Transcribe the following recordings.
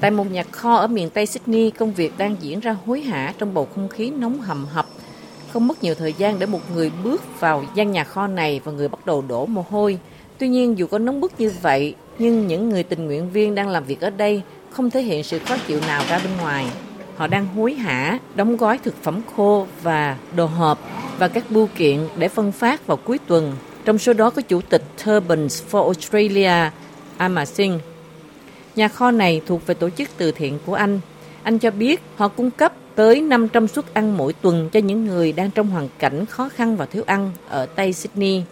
Tại một nhà kho ở miền Tây Sydney, công việc đang diễn ra hối hả trong bầu không khí nóng hầm hập. Không mất nhiều thời gian để một người bước vào gian nhà kho này và người bắt đầu đổ mồ hôi. Tuy nhiên, dù có nóng bức như vậy, nhưng những người tình nguyện viên đang làm việc ở đây không thể hiện sự khó chịu nào ra bên ngoài. Họ đang hối hả, đóng gói thực phẩm khô và đồ hộp và các bưu kiện để phân phát vào cuối tuần. Trong số đó có Chủ tịch Turbans for Australia, Ama Singh, Nhà kho này thuộc về tổ chức từ thiện của anh. Anh cho biết họ cung cấp tới 500 suất ăn mỗi tuần cho những người đang trong hoàn cảnh khó khăn và thiếu ăn ở Tây Sydney.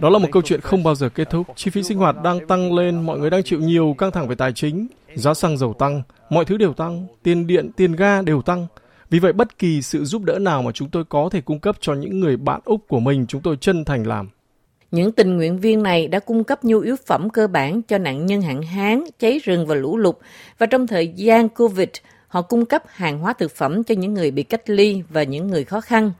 Đó là một câu chuyện không bao giờ kết thúc. Chi phí sinh hoạt đang tăng lên, mọi người đang chịu nhiều căng thẳng về tài chính, giá xăng dầu tăng, mọi thứ đều tăng, tiền điện, tiền ga đều tăng. Vì vậy bất kỳ sự giúp đỡ nào mà chúng tôi có thể cung cấp cho những người bạn Úc của mình, chúng tôi chân thành làm. Những tình nguyện viên này đã cung cấp nhu yếu phẩm cơ bản cho nạn nhân hạn hán, cháy rừng và lũ lụt. Và trong thời gian COVID, họ cung cấp hàng hóa thực phẩm cho những người bị cách ly và những người khó khăn.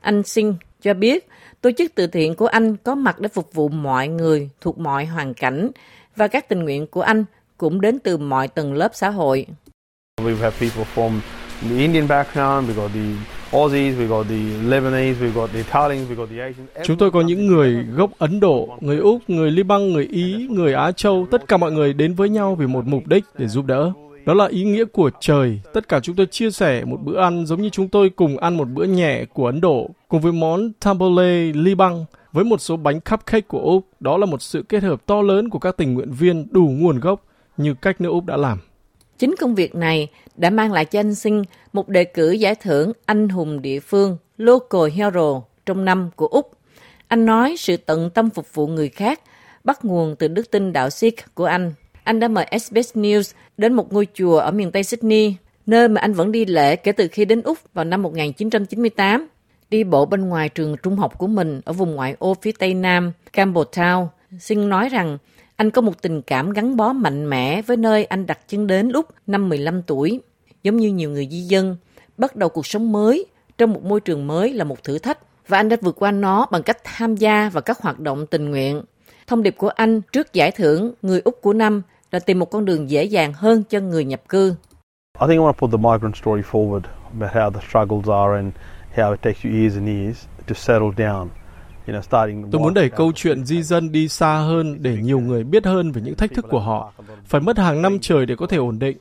Anh Sinh cho biết, tổ chức từ thiện của anh có mặt để phục vụ mọi người thuộc mọi hoàn cảnh và các tình nguyện của anh cũng đến từ mọi tầng lớp xã hội. We've had people from the Indian background, we got the Chúng tôi có những người gốc Ấn Độ, người Úc, người Liban, người Ý, người Á Châu, tất cả mọi người đến với nhau vì một mục đích để giúp đỡ. Đó là ý nghĩa của trời. Tất cả chúng tôi chia sẻ một bữa ăn giống như chúng tôi cùng ăn một bữa nhẹ của Ấn Độ, cùng với món tabbouleh Liban, với một số bánh cupcake của Úc. Đó là một sự kết hợp to lớn của các tình nguyện viên đủ nguồn gốc như cách nước Úc đã làm. Chính công việc này đã mang lại cho anh Sinh một đề cử giải thưởng anh hùng địa phương Local Hero trong năm của Úc. Anh nói sự tận tâm phục vụ người khác bắt nguồn từ đức tin đạo Sikh của anh. Anh đã mời SBS News đến một ngôi chùa ở miền Tây Sydney, nơi mà anh vẫn đi lễ kể từ khi đến Úc vào năm 1998. Đi bộ bên ngoài trường trung học của mình ở vùng ngoại ô phía tây nam, Campbelltown, Sinh nói rằng anh có một tình cảm gắn bó mạnh mẽ với nơi anh đặt chân đến lúc năm 15 tuổi. Giống như nhiều người di dân, bắt đầu cuộc sống mới trong một môi trường mới là một thử thách và anh đã vượt qua nó bằng cách tham gia vào các hoạt động tình nguyện. Thông điệp của anh trước giải thưởng Người Úc của năm là tìm một con đường dễ dàng hơn cho người nhập cư. I think I want to put the migrant story forward about how the struggles are and how it takes you years and years to settle down. Tôi muốn đẩy câu chuyện di dân đi xa hơn để nhiều người biết hơn về những thách thức của họ. Phải mất hàng năm trời để có thể ổn định.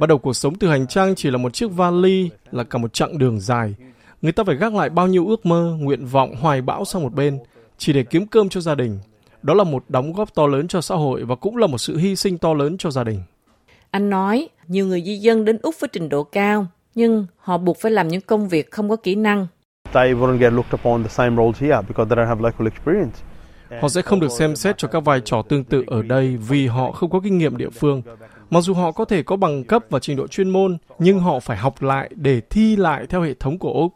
Bắt đầu cuộc sống từ hành trang chỉ là một chiếc vali, là cả một chặng đường dài. Người ta phải gác lại bao nhiêu ước mơ, nguyện vọng, hoài bão sang một bên, chỉ để kiếm cơm cho gia đình. Đó là một đóng góp to lớn cho xã hội và cũng là một sự hy sinh to lớn cho gia đình. Anh nói, nhiều người di dân đến Úc với trình độ cao, nhưng họ buộc phải làm những công việc không có kỹ năng they wouldn't get looked upon the same roles here because they don't have local experience. Họ sẽ không được xem xét cho các vai trò tương tự ở đây vì họ không có kinh nghiệm địa phương. Mặc dù họ có thể có bằng cấp và trình độ chuyên môn, nhưng họ phải học lại để thi lại theo hệ thống của Úc.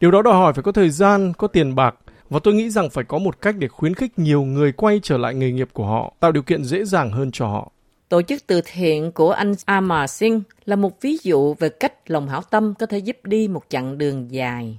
Điều đó đòi hỏi phải có thời gian, có tiền bạc, và tôi nghĩ rằng phải có một cách để khuyến khích nhiều người quay trở lại nghề nghiệp của họ, tạo điều kiện dễ dàng hơn cho họ. Tổ chức từ thiện của anh Amar Singh là một ví dụ về cách lòng hảo tâm có thể giúp đi một chặng đường dài.